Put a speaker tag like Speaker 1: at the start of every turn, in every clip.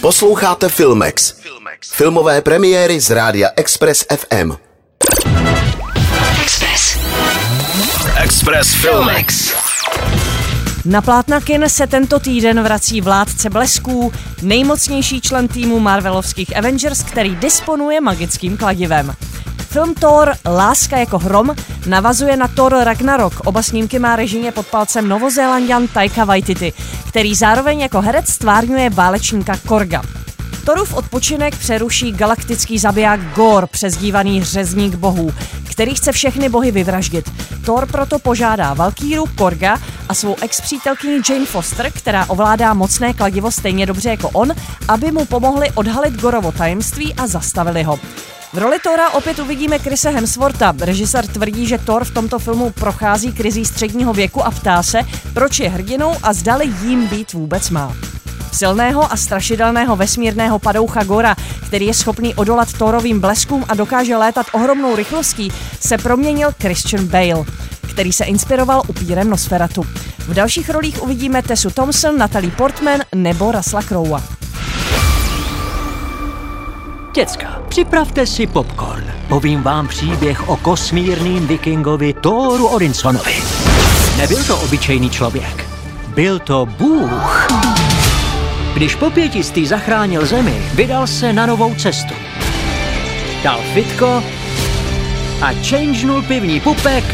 Speaker 1: Posloucháte Filmex. Filmové premiéry z rádia Express FM.
Speaker 2: Express.
Speaker 3: Express Filmex.
Speaker 4: Na plátna kin se tento týden vrací vládce blesků, nejmocnější člen týmu Marvelovských Avengers, který disponuje magickým kladivem. Film Thor Láska jako hrom navazuje na Thor Ragnarok. Oba snímky má režimě pod palcem Novozélandian Taika Waititi, který zároveň jako herec stvárňuje válečníka Korga. Thorův odpočinek přeruší galaktický zabiják Gor, přezdívaný řezník bohů, který chce všechny bohy vyvraždit. Thor proto požádá Valkýru, Korga a svou ex-přítelkyni Jane Foster, která ovládá mocné kladivo stejně dobře jako on, aby mu pomohli odhalit Gorovo tajemství a zastavili ho. V roli Tora opět uvidíme Krise Hemswortha. Režisér tvrdí, že Thor v tomto filmu prochází krizí středního věku a ptá se, proč je hrdinou a zdali jím být vůbec má. Silného a strašidelného vesmírného padoucha Gora, který je schopný odolat Thorovým bleskům a dokáže létat ohromnou rychlostí, se proměnil Christian Bale, který se inspiroval upírem Nosferatu. V dalších rolích uvidíme Tessu Thompson, Natalie Portman nebo Rasla Crowe.
Speaker 5: Děcka, připravte si popcorn. Povím vám příběh o kosmírným vikingovi Thoru Odinsonovi. Nebyl to obyčejný člověk. Byl to Bůh. Když po pětistý zachránil zemi, vydal se na novou cestu. Dal fitko a changenul pivní pupek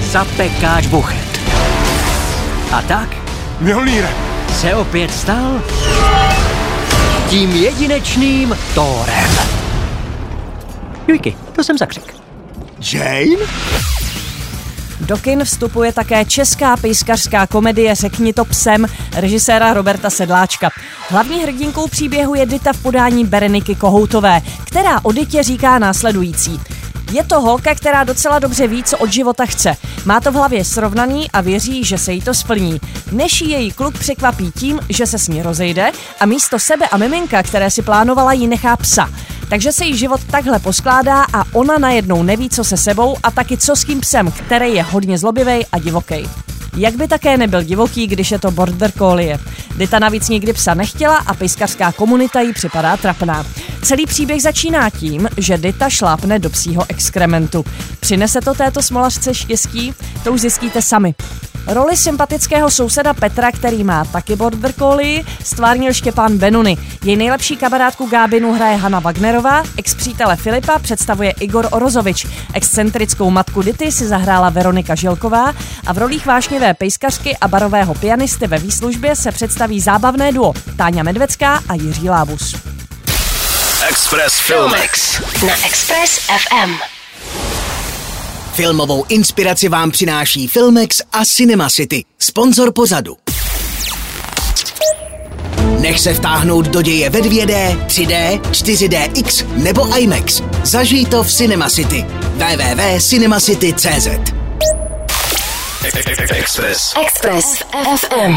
Speaker 5: za pekáč buchet. A tak
Speaker 3: Mjolnýre.
Speaker 5: se opět stal tím jedinečným Thorem. Jujky, to jsem zakřik.
Speaker 3: Jane?
Speaker 4: Do kin vstupuje také česká pejskařská komedie Řekni to psem režiséra Roberta Sedláčka. Hlavní hrdinkou příběhu je Dita v podání Bereniky Kohoutové, která o Ditě říká následující. Je to holka, která docela dobře ví, co od života chce. Má to v hlavě srovnaný a věří, že se jí to splní. Než její kluk překvapí tím, že se s ní rozejde a místo sebe a miminka, které si plánovala, jí nechá psa. Takže se jí život takhle poskládá a ona najednou neví, co se sebou a taky co s tím psem, který je hodně zlobivý a divoký. Jak by také nebyl divoký, když je to border collie. Dita navíc nikdy psa nechtěla a pejskařská komunita jí připadá trapná. Celý příběh začíná tím, že Dita šlápne do psího exkrementu. Přinese to této smolařce štěstí? To už zjistíte sami. Roli sympatického souseda Petra, který má taky border collie, stvárnil Štěpán Benuny. Její nejlepší kamarádku Gábinu hraje Hanna Wagnerová, ex-přítele Filipa představuje Igor Orozovič, excentrickou matku Dity si zahrála Veronika Žilková a v rolích vášnivé pejskařky a barového pianisty ve výslužbě se představí zábavné duo Táňa Medvecká a Jiří Lábus.
Speaker 3: Express Filmex.
Speaker 2: Na Express FM.
Speaker 6: Filmovou inspiraci vám přináší Filmex a Cinema City, sponzor pořadu. Nech se vtáhnout do děje ve 2D, 3D, 4DX nebo IMAX. Zažij to v Cinema City. www.cinemacity.cz
Speaker 3: Express.
Speaker 2: Express FM.